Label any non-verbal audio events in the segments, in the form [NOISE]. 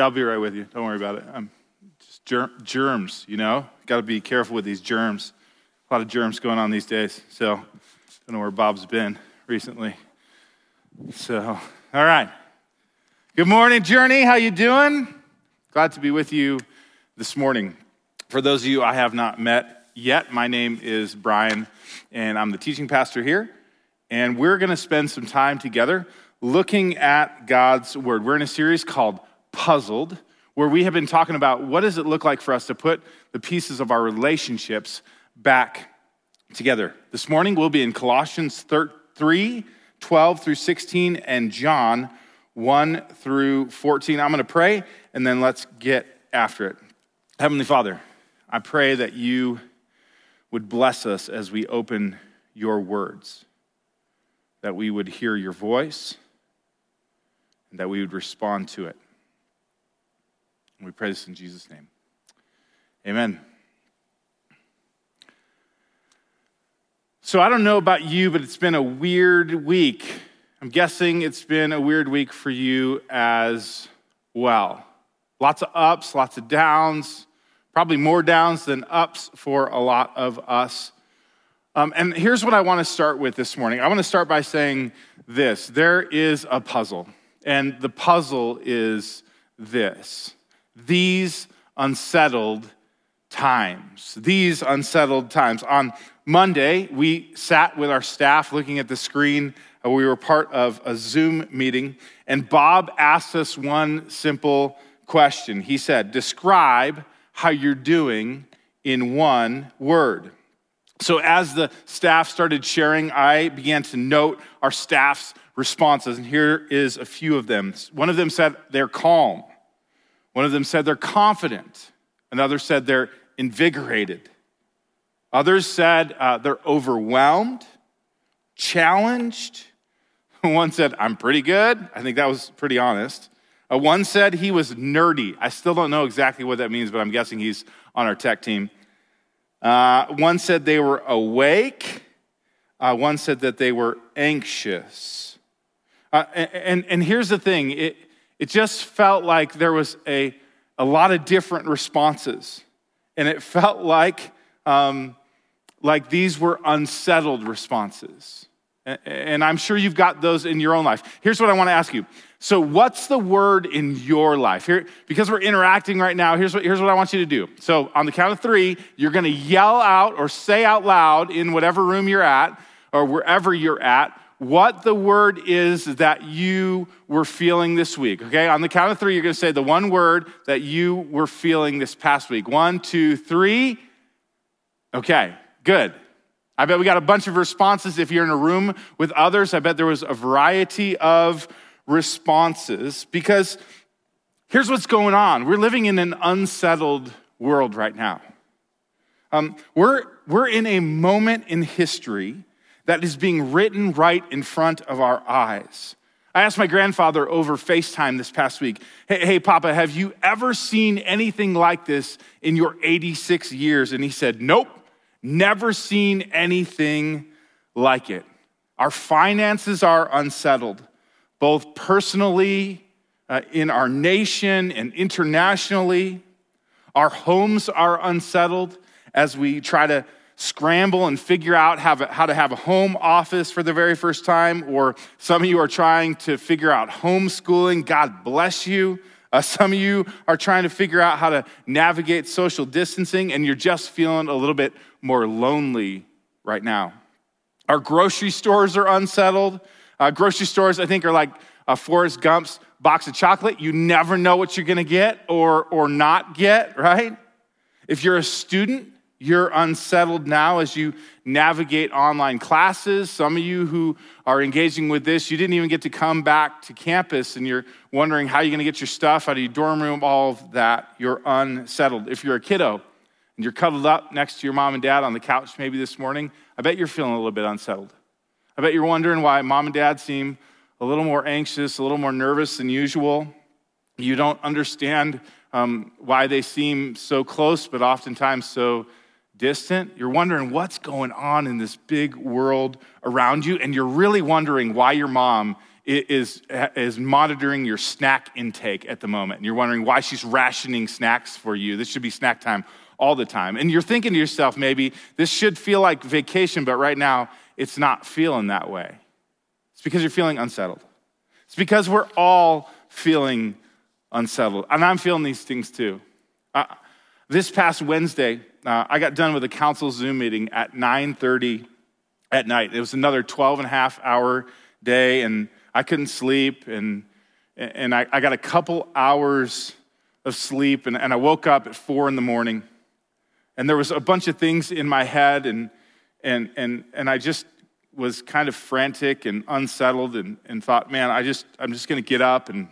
Yeah, I'll be right with you. Don't worry about it. I'm just ger- germs, you know? Got to be careful with these germs. A lot of germs going on these days. So, I don't know where Bob's been recently. So, all right. Good morning, Journey. How you doing? Glad to be with you this morning. For those of you I have not met yet, my name is Brian, and I'm the teaching pastor here. And we're going to spend some time together looking at God's Word. We're in a series called Puzzled, where we have been talking about what does it look like for us to put the pieces of our relationships back together. This morning we'll be in Colossians 3, 12 through 16, and John 1 through 14. I'm going to pray, and then let's get after it. Heavenly Father, I pray that you would bless us as we open your words, that we would hear your voice, and that we would respond to it. And we pray this in Jesus' name. Amen. So I don't know about you, but it's been a weird week. I'm guessing it's been a weird week for you as well. Lots of ups, lots of downs probably more downs than ups for a lot of us. Um, and here's what I want to start with this morning. I want to start by saying this there is a puzzle, and the puzzle is this these unsettled times. These unsettled times. On Monday, we sat with our staff looking at the screen. Uh, we were part of a Zoom meeting, and Bob asked us one simple question. He said, Describe how you're doing in one word. So, as the staff started sharing, I began to note our staff's responses, and here is a few of them. One of them said they're calm, one of them said they're confident, another said they're invigorated, others said uh, they're overwhelmed, challenged. [LAUGHS] One said, I'm pretty good. I think that was pretty honest. Uh, one said he was nerdy. I still don't know exactly what that means, but I'm guessing he's on our tech team. Uh, one said they were awake. Uh, one said that they were anxious. Uh, and, and here's the thing it, it just felt like there was a, a lot of different responses. And it felt like, um, like these were unsettled responses. And I'm sure you've got those in your own life. Here's what I want to ask you so, what's the word in your life? Here, because we're interacting right now, here's what, here's what I want you to do. So, on the count of three, you're going to yell out or say out loud in whatever room you're at or wherever you're at what the word is that you were feeling this week. Okay, on the count of three, you're going to say the one word that you were feeling this past week. One, two, three. Okay, good. I bet we got a bunch of responses. If you're in a room with others, I bet there was a variety of responses because here's what's going on we're living in an unsettled world right now. Um, we're, we're in a moment in history that is being written right in front of our eyes. I asked my grandfather over FaceTime this past week, hey, hey, Papa, have you ever seen anything like this in your 86 years? And he said, Nope, never seen anything like it. Our finances are unsettled both personally, uh, in our nation, and internationally. Our homes are unsettled as we try to scramble and figure out how, to have a home office for the very first time, or some of you are trying to figure out homeschooling. God bless you. Uh, [LAUGHS] some of you are trying to figure out how to navigate social distancing, and you're just feeling a little bit more lonely right now. Our grocery stores are unsettled. Uh, grocery stores, I think, are like a Forrest Gump's box of chocolate. You never know what you're going to get or, or not get, right? If you're a student, you're unsettled now as you navigate online classes. Some of you who are engaging with this, you didn't even get to come back to campus and you're wondering how you're going to get your stuff out of your dorm room, all of that. You're unsettled. If you're a kiddo and you're cuddled up next to your mom and dad on the couch maybe this morning, I bet you're feeling a little bit unsettled. I bet you're wondering why mom and dad seem a little more anxious, a little more nervous than usual. You don't understand um, why they seem so close, but oftentimes so distant. You're wondering what's going on in this big world around you, and you're really wondering why your mom is, is monitoring your snack intake at the moment. And you're wondering why she's rationing snacks for you. This should be snack time all the time. And you're thinking to yourself, maybe this should feel like vacation, but right now it's not feeling that way. It's because you're feeling unsettled. It's because we're all feeling unsettled. And I'm feeling these things too. Uh, this past Wednesday, uh, I got done with a council Zoom meeting at 9:30 at night. It was another 12 and a half hour day, and I couldn't sleep, and and I, I got a couple hours of sleep, and, and I woke up at four in the morning, and there was a bunch of things in my head, and and and and I just was kind of frantic and unsettled, and, and thought, man, I just I'm just going to get up and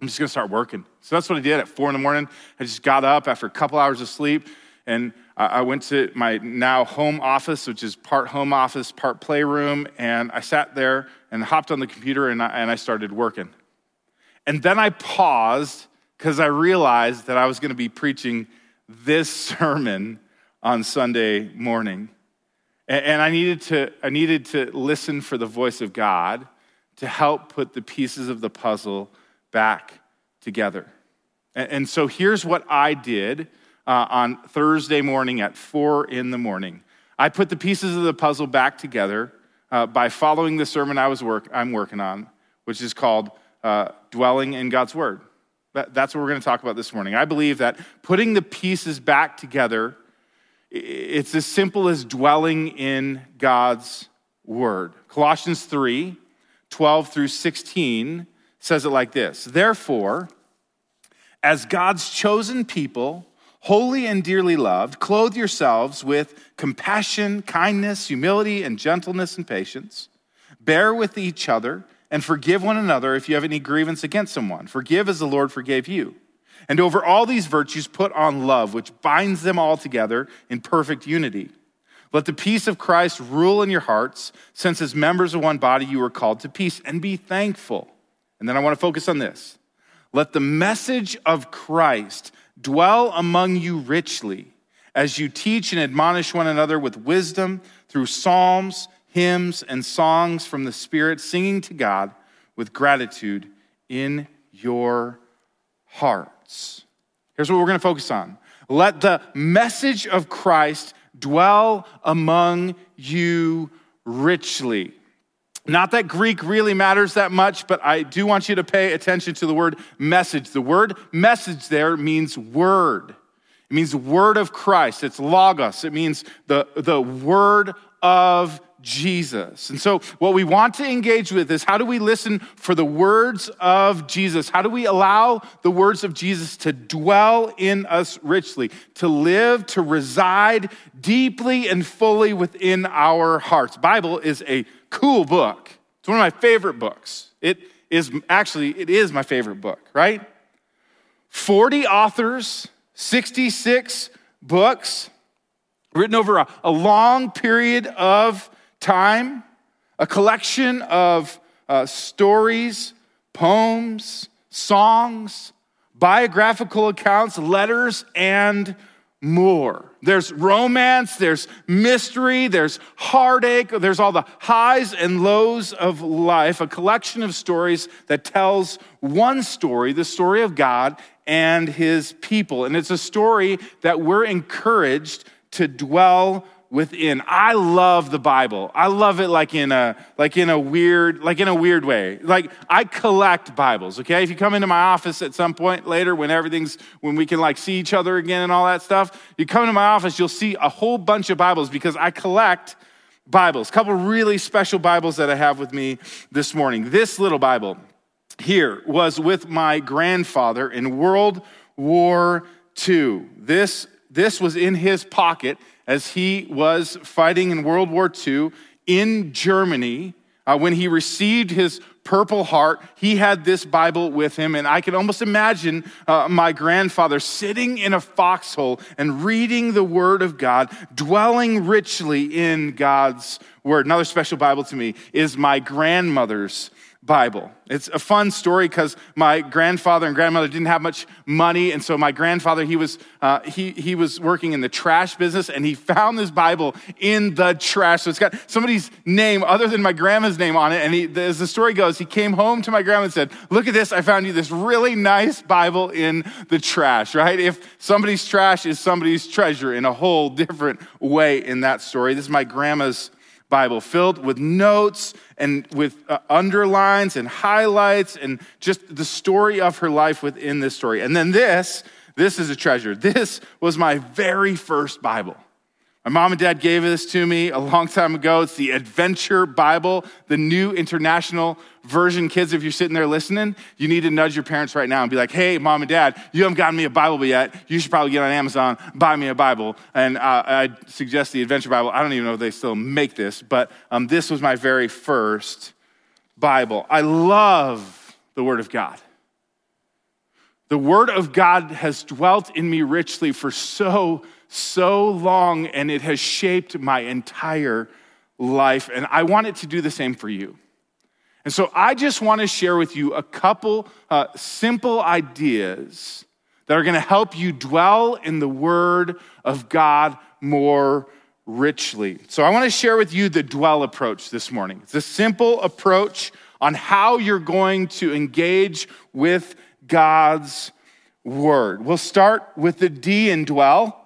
I'm just going to start working. So that's what I did at four in the morning. I just got up after a couple hours of sleep and I went to my now home office, which is part home office, part playroom, and I sat there and hopped on the computer and I, and I started working. And then I paused because I realized that I was going to be preaching this [LAUGHS] sermon on Sunday morning. And, I, needed to, I needed to listen for the voice of God to help put the pieces of the puzzle back together. And so here's what I did uh, on Thursday morning at four in the morning. I put the pieces of the puzzle back together uh, by following the sermon I was work, I'm working on, which is called uh, Dwelling in God's Word. That, that's what we're going to talk about this morning. I believe that putting the pieces back together, it's as simple as dwelling in God's Word. Colossians 3 12 through 16 says it like this Therefore, as God's chosen people, holy and dearly loved, clothe yourselves with compassion, kindness, humility, and gentleness and patience. Bear with each other and forgive one another if you have any grievance against someone. Forgive as the Lord forgave you. And over all these virtues, put on love, which binds them all together in perfect unity. Let the peace of Christ rule in your hearts, since as members of one body you are called to peace, and be thankful. And then I want to focus on this. Let the message of Christ dwell among you richly as you teach and admonish one another with wisdom through psalms, hymns, and songs from the Spirit, singing to God with gratitude in your hearts. Here's what we're going to focus on. Let the message of Christ dwell among you richly. Not that Greek really matters that much, but I do want you to pay attention to the word message. The word message there means word. It means word of Christ. It's logos. It means the, the word of Jesus. And so, what we want to engage with is how do we listen for the words of Jesus? How do we allow the words of Jesus to dwell in us richly, to live, to reside deeply and fully within our hearts? Bible is a cool book. It's one of my favorite books. It is actually, it is my favorite book, right? 40 authors, 66 books, written over a, a long period of time, a collection of uh, stories, poems, songs, biographical accounts, letters, and more. There's romance, there's mystery, there's heartache, there's all the highs and lows of life, a collection of stories that tells one story, the story of God and his people. And it's a story that we're encouraged to dwell within. I love the Bible. I love it like in a like in a weird like in a weird way. Like I collect Bibles, okay? If you come into my office at some point later when everything's when we can like see each other again and all that stuff, you come into my office, you'll see a whole bunch of Bibles because I collect Bibles. A couple really special Bibles that I have with me this morning. This little Bible here was with my grandfather in World War II. This this was in his pocket as he was fighting in World War II in Germany. Uh, when he received his Purple Heart, he had this Bible with him, and I can almost imagine uh, my grandfather sitting in a foxhole and reading the Word of God, dwelling richly in God's Word. Another special Bible to me is my grandmother's Bible. It's a fun story because my grandfather and grandmother didn't have much money, and so my grandfather he was uh, he he was working in the trash business, and he found this Bible in the trash. So it's got somebody's name other than my grandma's name on it. And he, as the story goes, he came home to my grandma and said, "Look at this! I found you this really nice Bible in the trash." Right? If somebody's trash is somebody's treasure in a whole different way in that story. This is my grandma's Bible, filled with notes and with uh, underlines and highlights and just the story of her life within this story. And then this, this is a treasure. This was my very first Bible. My mom and dad gave this to me a long time ago. It's the Adventure Bible, the new international version. Kids, if you're sitting there listening, you need to nudge your parents right now and be like, hey, mom and dad, you haven't gotten me a Bible yet. You should probably get on Amazon, buy me a Bible. And uh, I suggest the Adventure Bible. I don't even know if they still make this, but um, this was my very first Bible. I love the Word of God. The Word of God has dwelt in me richly for so so long and it has shaped my entire life. And I want it to do the same for you. And so I just want to share with you a couple uh, simple ideas that are going to help you dwell in the Word of God more richly. So I want to share with you the dwell approach this morning. It's a simple approach on how you're going to engage with God's Word. We'll start with the D in dwell.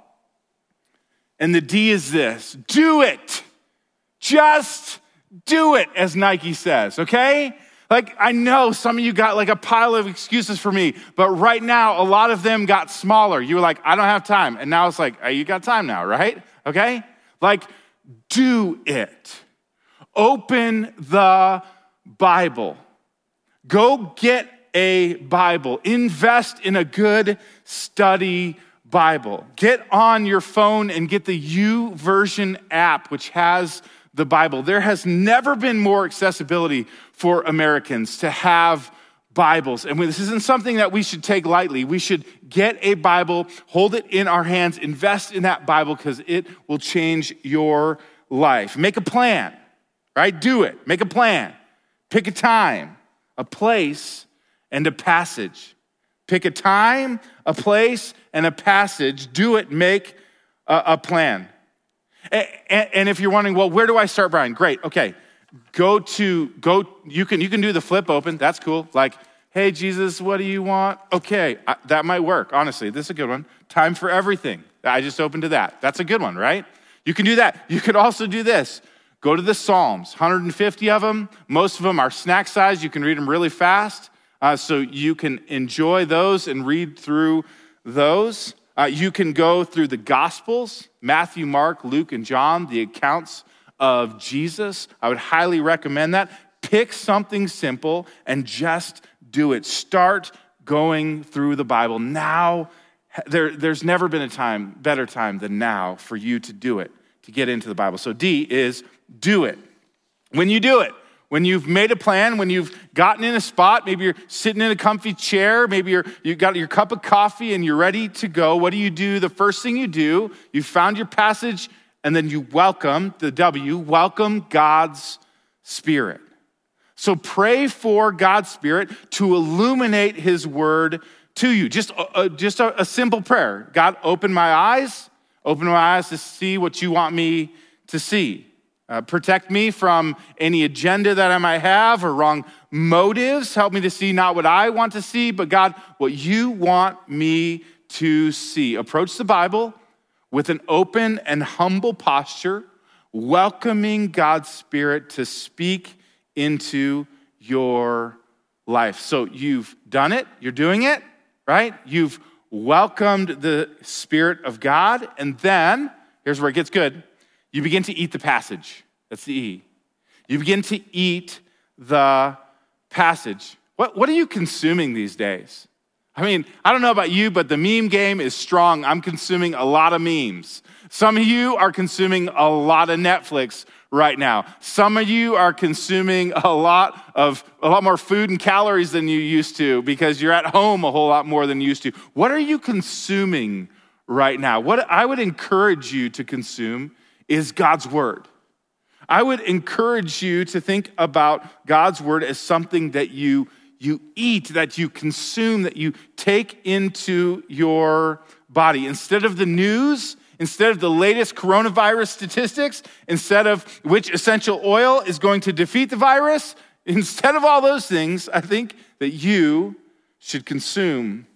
And the D is this do it. Just do it, as Nike says, okay? Like, I know some of you got like a pile of excuses for me, but right now, a lot of them got smaller. You were like, I don't have time. And now it's like, hey, you got time now, right? Okay? Like, do it. Open the Bible. Go get a Bible. Invest in a good study Bible. Get on your phone and get the YouVersion app, which has the Bible. There has never been more accessibility for Americans to have Bibles. And this isn't something that we should take lightly. We should get a Bible, hold it in our hands, invest in that Bible because it will change your life. Make a plan, right? Do it. Make a plan. Pick a time, a place, and a passage. Pick a time, a place, and a passage. Do it. Make a, a plan. And, if you're wondering, well, where do I start, Brian? Great. Okay. Go to, go, you can, you can do the flip open. That's cool. Like, hey, Jesus, what do you want? Okay. I, that might work. Honestly, this is a good one. Time for everything. I just opened to that. That's a good one, right? You can do that. You could also do this. Go to the Psalms, 150 of them. Most of them are snack size. You can read them really fast. Uh, so you can enjoy those and read through those. Uh, you can go through the Gospels Matthew, Mark, Luke, and John, the accounts of Jesus. I would highly recommend that. Pick something simple and just do it. Start going through the Bible. Now, there, there's never been a time, better time than now for you to do it, to get into the Bible. So, D is do it. When you do it, when you've made a plan, when you've gotten in a spot, maybe you're sitting in a comfy chair, maybe you're, you've got your cup of coffee and you're ready to go, what do you do? The first thing you do, you found your passage and then you welcome, the W, welcome God's Spirit. So pray for God's Spirit to illuminate His word to you. Just, a, just a, a simple prayer God, open my eyes, open my eyes to see what you want me to see. Uh, protect me from any agenda that I might have or wrong motives. Help me to see not what I want to see, but God, what you want me to see. Approach the Bible with an open and humble posture, welcoming God's Spirit to speak into your life. So you've done it, you're doing it, right? You've welcomed the Spirit of God, and then here's where it gets good you begin to eat the passage. That's the E. You begin to eat the passage. What, what are you consuming these days? I mean, I don't know about you, but the meme game is strong. I'm consuming a lot of memes. Some of you are consuming a lot of Netflix right now. Some of you are consuming a lot of a lot more food and calories than you used to because you're at home a whole lot more than you used to. What are you consuming right now? What I would encourage you to consume is God's word. I would encourage you to think about God's word as something that you, you eat, that you consume, that you take into your body. Instead of the news, instead of the latest coronavirus statistics, instead of which essential oil is going to defeat the virus, [LAUGHS] instead of all those things, I think that you should consume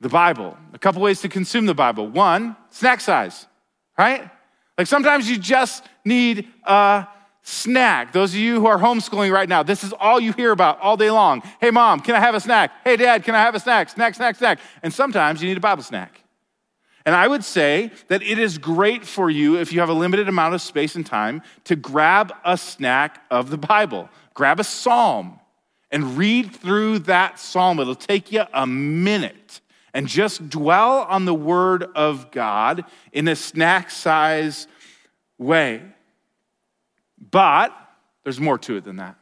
the Bible. A couple ways to consume the Bible. One, snack size, right? Like sometimes you just need a snack. Those of you who are homeschooling right now, this is all you hear about all day long. Hey, mom, can I have a snack? Hey, dad, can I have a snack? Snack, snack, snack. And sometimes you need a Bible snack. And I would say that it is great for you if you have a limited amount of space and time to grab a snack of the Bible. Grab a psalm and read through that psalm. It'll take you a minute and just dwell on the word of God in a snack size way. But there's more to it than that.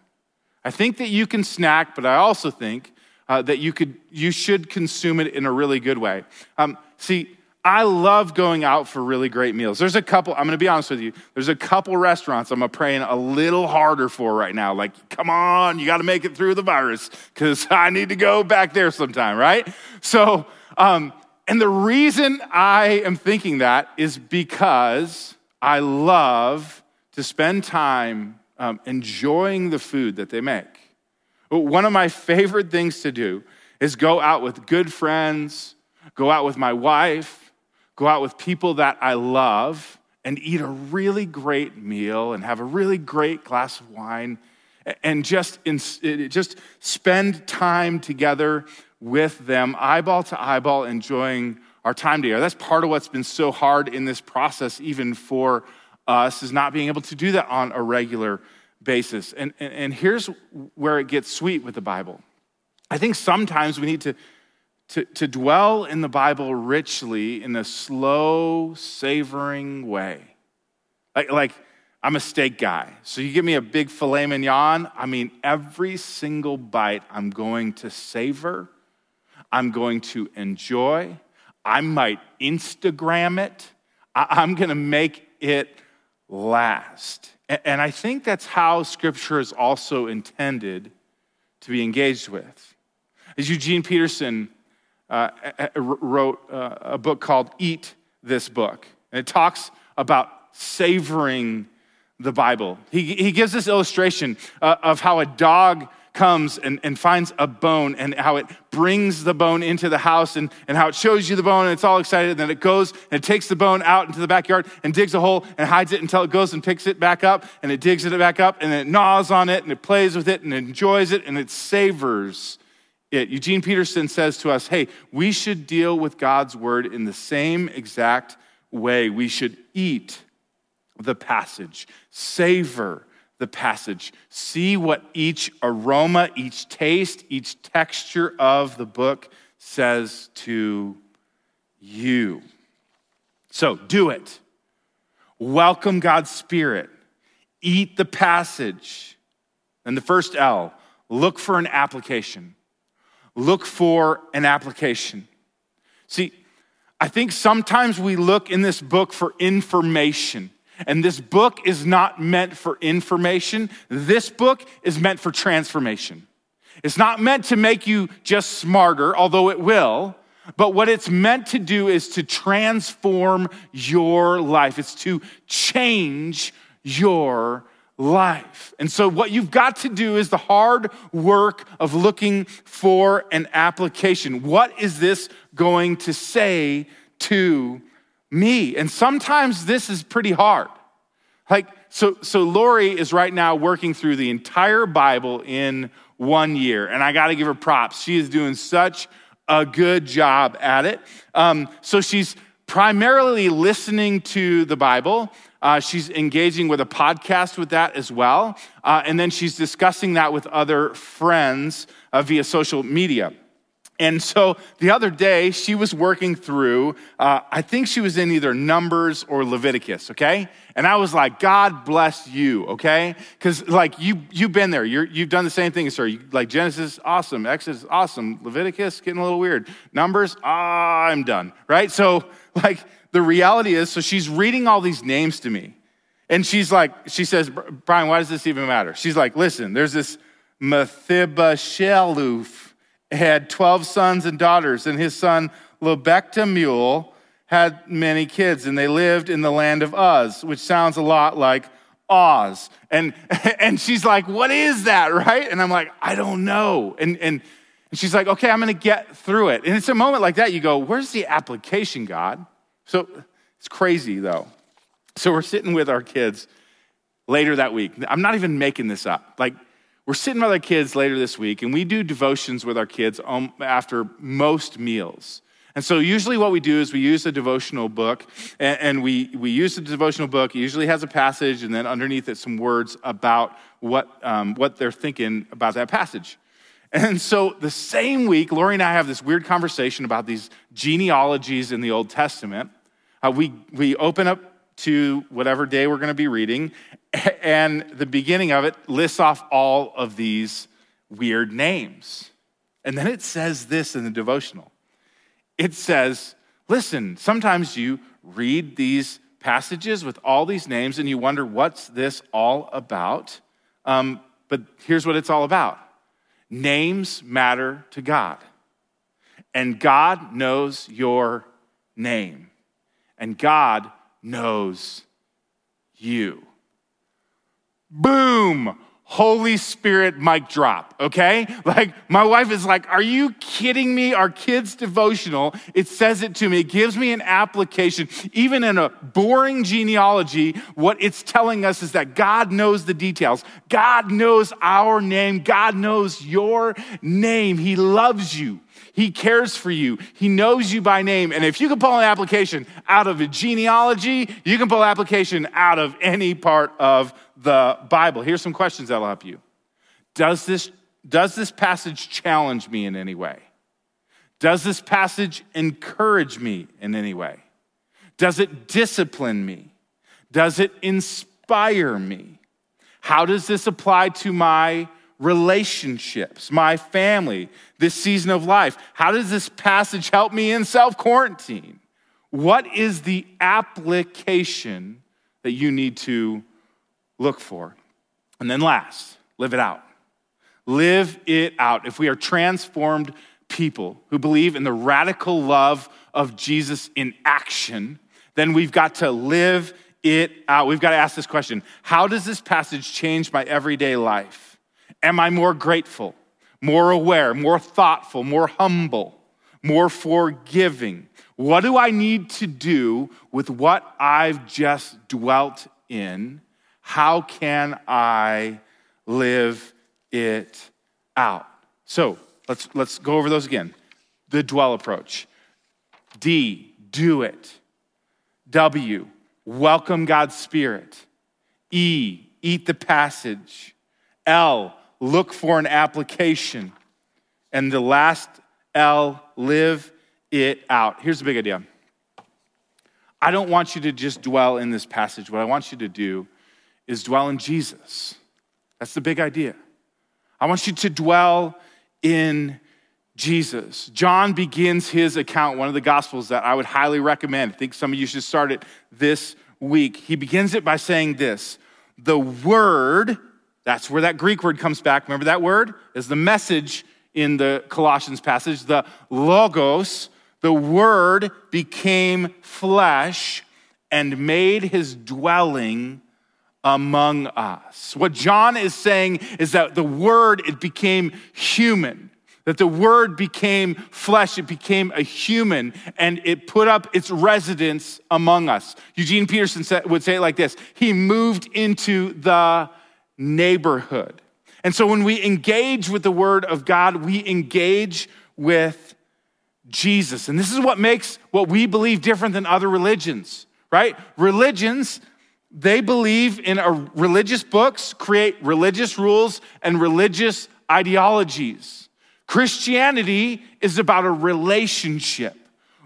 I think that you can snack, but I also think uh, that you could you should consume it in a really good way. Um, see, I love going out for really great meals. There's a couple, I'm gonna be honest with you, there's a couple restaurants I'm praying a little harder for right now. Like, come on, you gotta make it through the virus, because [LAUGHS] I need to go back there sometime, right? So, um, and the reason I am thinking that is because I love to spend time um, enjoying the food that they make. One of my favorite things to do is go out with good friends, go out with my wife, go out with people that I love and eat a really great meal and have a really great glass of wine and just, in, just spend time together with them, eyeball to eyeball, enjoying our time together. That's part of what's been so hard in this process, even for us, is not being able to do that on a regular basis. And, and, and here's where it gets sweet with the Bible. I think sometimes we need to to, to dwell in the Bible richly in a slow, savoring way. Like, like, I'm a steak guy. So you give me a big filet mignon, I mean, every single bite I'm going to savor, I'm going to enjoy. I might Instagram it. I'm going to make it last. And I think that's how Scripture is also intended to be engaged with. As Eugene Peterson uh, wrote uh, a book called Eat This Book. And it talks about savoring the Bible. He, he gives this illustration uh, of how a dog comes and, and finds a bone and how it brings the bone into the house and, and how it shows you the bone and it's all excited. And then it goes and it takes the bone out into the backyard and digs a hole and hides it until it goes and picks it back up and it digs it back up and it gnaws on it and it plays with it and enjoys it and it savors it. Eugene Peterson says to us, hey, we should deal with God's word in the same exact way. We should eat the passage, savor the passage, see what each aroma, each taste, each texture of the book says to you. So do it. Welcome God's Spirit. Eat the passage. And the first L, look for an application look for an application. See, I think sometimes we look in this book for information. And this book is not meant for information. This book is meant for transformation. It's not meant to make you just smarter, although it will. But what it's meant to do is to transform your life. It's to change your life. And so, what you've got to do is the hard work of looking for an application. What is this going to say to me? And sometimes this is pretty hard. Like, so, so Lori is right now working through the entire Bible in one year, and I got to give her props. She is doing such a good job at it. Um, so she's primarily listening to the Bible. Uh, she's engaging with a podcast with that as well. Uh, and then she's discussing that with other friends uh, via social media. And so the other day, she was working through, uh, I think she was in either Numbers or Leviticus, okay? And I was like, God bless you, okay? Because like you, you've been there. you have done the same thing as her. You, like Genesis, awesome. Exodus, awesome. Leviticus, getting a little weird. Numbers, ah, I'm done, right? So like the reality is, so she's reading all these names to me. And she's like, she says, Brian, why does this even matter? She's like, listen, there's this Mephibosheth had 12 sons and daughters, and his son Lebectamuel had many kids, and they lived in the land of Uz, which sounds a lot like Oz. And, [LAUGHS] and she's like, What is that, right? And I'm like, I don't know. And, and, and she's like, Okay, I'm gonna get through it. And it's a moment like that, you go, Where's the application, God? So it's crazy, though. So we're sitting with our kids later that week. I'm not even making this up. Like, we're sitting with our kids later this week, and we do devotions with our kids after most meals. And so, usually, what we do is we use a devotional book, and, and, we, we use the devotional book. It usually has a passage, and then underneath it, some words about what, um, what they're thinking about that passage. And so, the same week, Lori and I have this weird conversation about these genealogies in the Old Testament. Uh, we, we open up to whatever day we're going to be reading, [LAUGHS] and the beginning of it lists off all of these weird names. And then it says this in the devotional it says, listen, sometimes you read these passages with all these names and you wonder, what's this all about? Um, but here's what it's all about names matter to God. And God knows your name. And God knows you. Boom! Holy Spirit mic drop, okay? Like, my wife is like, Are you kidding me? Our kids' devotional, it says it to me. It gives me an application. Even in a boring genealogy, what it's telling us is that God knows the details. God knows our name. God knows your name. He loves you. He cares for you. He knows you by name. And if you can pull an application out of a genealogy, you can pull application out of any part of the Bible. Here's some questions that'll help you. Does this, does this passage challenge me in any way? Does this passage encourage me in any way? Does it discipline me? Does it inspire me? How does this apply to my relationships, my family, this season of life? How does this passage help me in self quarantine? What is the application that you need to look for? And then last, live it out. Live it out. If we are transformed people who believe in the radical love of Jesus in action, then we've got to live it out. We've got to ask this question How does this passage change my everyday life? Am I more grateful, more aware, more thoughtful, more humble, more forgiving? What do I need to do with what I've just dwelt in? How can I live it out? So let's, let's go over those again. The dwell approach. D, do it. W, welcome God's Spirit. E, eat the passage. L, look for an application. And the last L, live it out. Here's the big idea I don't want you to just dwell in this passage. What I want you to do is dwell in Jesus. That's the big idea. I want you to dwell in Jesus. John begins his account, one of the gospels that I would highly recommend. I think some of you should start it this week. He begins it by saying this The Word that's where that Greek word comes back. Remember that word? Is the message in the Colossians passage. The logos, the word became flesh and made his dwelling among us. What John is saying is that the word, it became human. That the word became flesh, it became a human, and it put up its residence among us. Eugene Peterson would say it like this He moved into the neighborhood. And so when we engage with the Word of God, we engage with Jesus. And this is what makes what we believe different than other religions, right? Religions, they believe in a religious books, create religious rules and religious ideologies. Christianity is about a relationship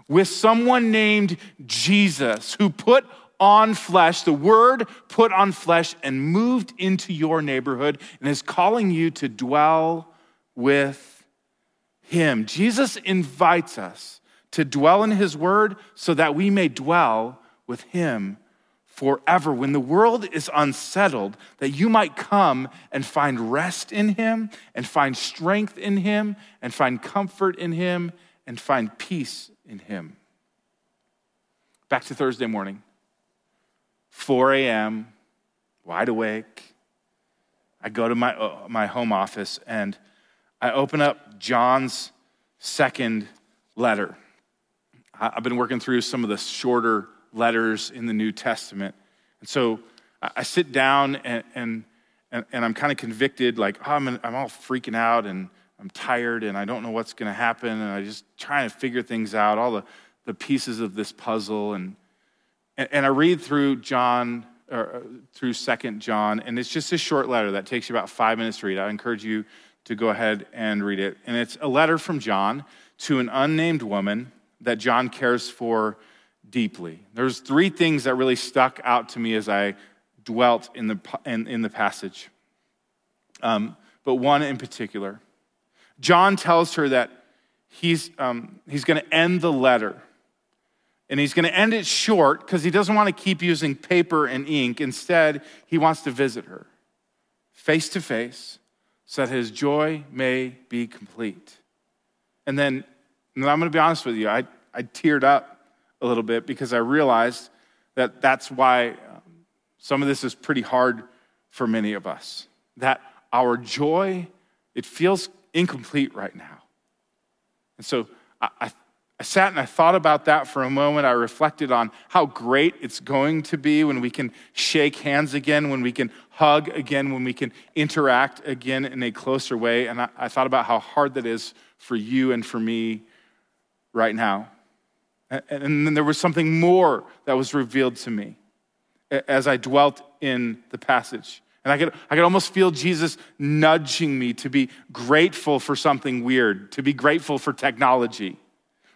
with someone named Jesus who put on flesh, the word put on flesh and moved into your neighborhood and is calling you to dwell with him. Jesus invites us to dwell in his word so that we may dwell with him forever. When the world is unsettled, that you might come and find rest in him, and find strength in him, and find comfort in him, and find peace in him. Back to Thursday morning, 4 a.m., wide awake. I go to my, uh, my home office and I open up John's second letter. I've been working through some of the shorter letters in the New Testament. And so I sit down and, and, and, I'm kind of convicted, like, oh, I'm, I'm all freaking out and I'm tired and I don't know what's going to happen. And I just trying to figure things out, all the, the pieces of this puzzle. And, and, and I read through John, or uh, through Second John, and it's just a short letter that takes you about five minutes to read. I encourage you to go ahead and read it. And it's a letter from John to an unnamed woman that John cares for deeply. There's three things that really stuck out to me as I dwelt in the, in, in the passage, um, but one in particular. John tells her that he's, um, he's going to end the letter. And he's going to end it short because he doesn't want to keep using paper and ink. Instead, he wants to visit her face to face so that his joy may be complete. And then, and I'm going to be honest with you, I, I teared up a little bit because I realized that that's why um, some of this is pretty hard for many of us. That our joy, it feels incomplete right now. And so I, I, I sat and I thought about that for a moment. I reflected on how great it's going to be when we can shake hands again, when we can hug again, when we can interact again in a closer way. And I, I thought about how hard that is for you and for me right now. And then there was something more that was revealed to me as I dwelt in the passage. And I could, I could almost feel Jesus nudging me to be grateful for something weird, to be grateful for technology,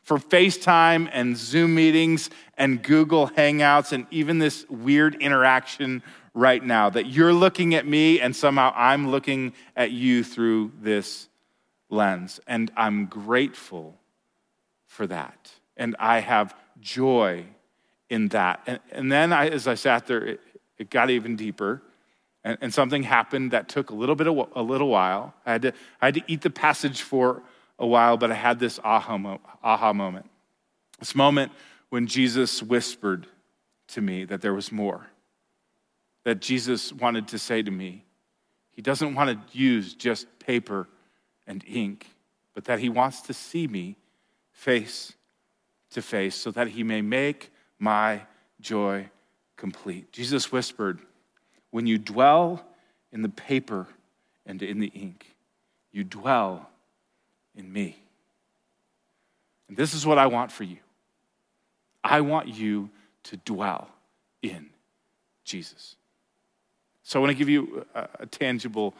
for FaceTime and Zoom meetings and Google Hangouts and even this weird interaction right now. That you're looking at me and somehow I'm looking at you through this lens. And I'm grateful for that and I have joy in that. And, and then I, as I sat there, it, it got even deeper. And, and, something happened that took a little bit of a little while. I had, to, I had to eat the passage for a while, but I had this aha, mo- aha moment. This moment when Jesus whispered to me that there was more. That Jesus wanted to say to me, He doesn't want to use just paper and ink, but that He wants to see me face to face so that he may make my joy complete. Jesus whispered, When you dwell in the paper and in the ink, you dwell in me. And this is what I want for you I want you to dwell in Jesus. So I want to give you a, a tangible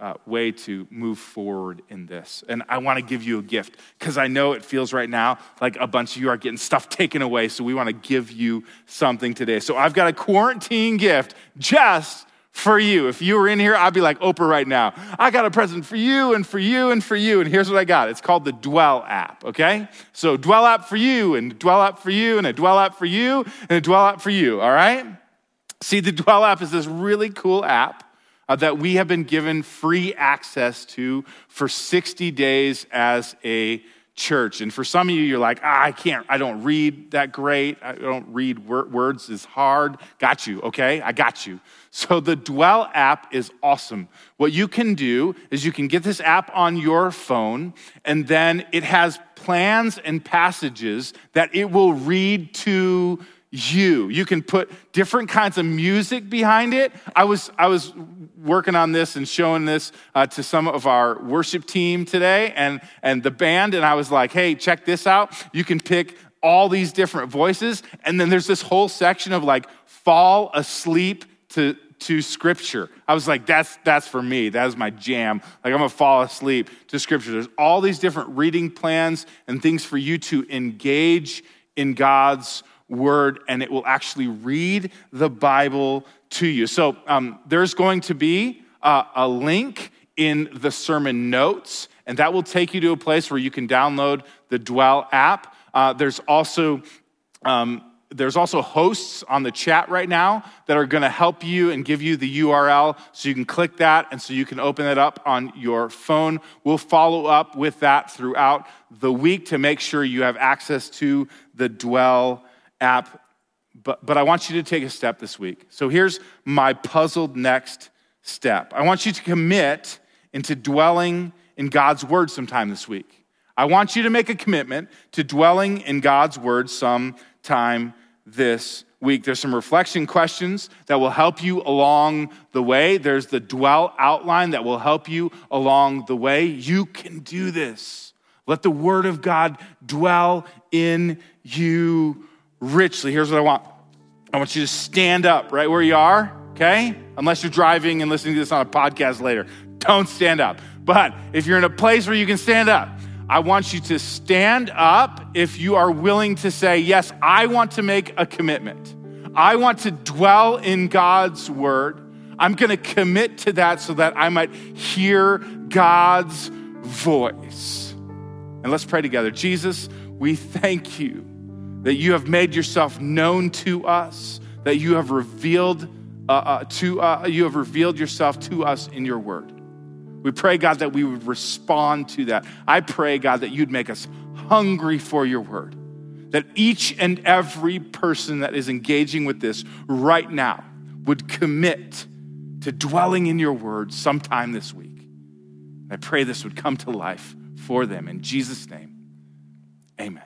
uh, way to move forward in this. And I want to give you a gift because I know it feels right now like a bunch of you are getting stuff [LAUGHS] taken away. So we want to give you something today. So I've got a quarantine gift just for you. If you were in here, I'd be like Oprah right now. I got a present for you and for you and for you. And here's what I got it's called the Dwell app, okay? So, Dwell app for you, and Dwell app for you, and a Dwell app for you, and a Dwell app for you, all right? See, the Dwell app is this really cool app uh, that we have been given free access to for 60 days as a church. And for some of you, you're like, ah, I can't, I don't read that great. I don't read wor- words is hard. Got you, okay? I got you. So the Dwell app is awesome. What you can do is you can get this app on your phone, and then it has plans and passages that it will read to you. You can put different kinds of music behind it. I was, I was working on this and showing this uh, to some of our worship team today and, and the band, and I was like, hey, check this out. You can pick all these different voices, and then there's this whole section of like fall asleep to, to scripture. I was like, that's, that's for me. That is my jam. Like, I'm gonna fall asleep to scripture. There's all these different reading plans and things for you to engage in God's word and it will actually read the Bible to you. So um, there's going to be uh, a link in the sermon notes, and that will take you to a place where you can download the Dwell app. Uh, there's also um, there's also hosts on the chat right now that are going to help you and give you the URL so you can click that and so you can open it up on your phone. We'll follow up with that throughout the week to make sure you have access to the Dwell app. But, but I want you to take a step this week. So here's my puzzled next step I want you to commit into dwelling in God's word sometime this week. I want you to make a commitment to dwelling in God's word sometime this week. There's some reflection questions that will help you along the way. There's the dwell outline that will help you along the way. You can do this. Let the word of God dwell in you richly. Here's what I want I want you to stand up right where you are, okay? Unless you're driving and listening to this on a podcast later. Don't stand up. But if you're in a place where you can stand up, I want you to stand up if you are willing to say, Yes, I want to make a commitment. I want to dwell in God's word. I'm going to commit to that so that I might hear God's voice. And let's pray together. Jesus, we thank you that you have made yourself known to us, that you have revealed uh, uh, to uh, you have revealed yourself to us in your word. We pray, God, that we would respond to that. I pray, God, that you'd make us hungry for your word. That each and every person that is engaging with this right now would commit to dwelling in your word sometime this week. I pray this would come to life for them. In Jesus' name, amen.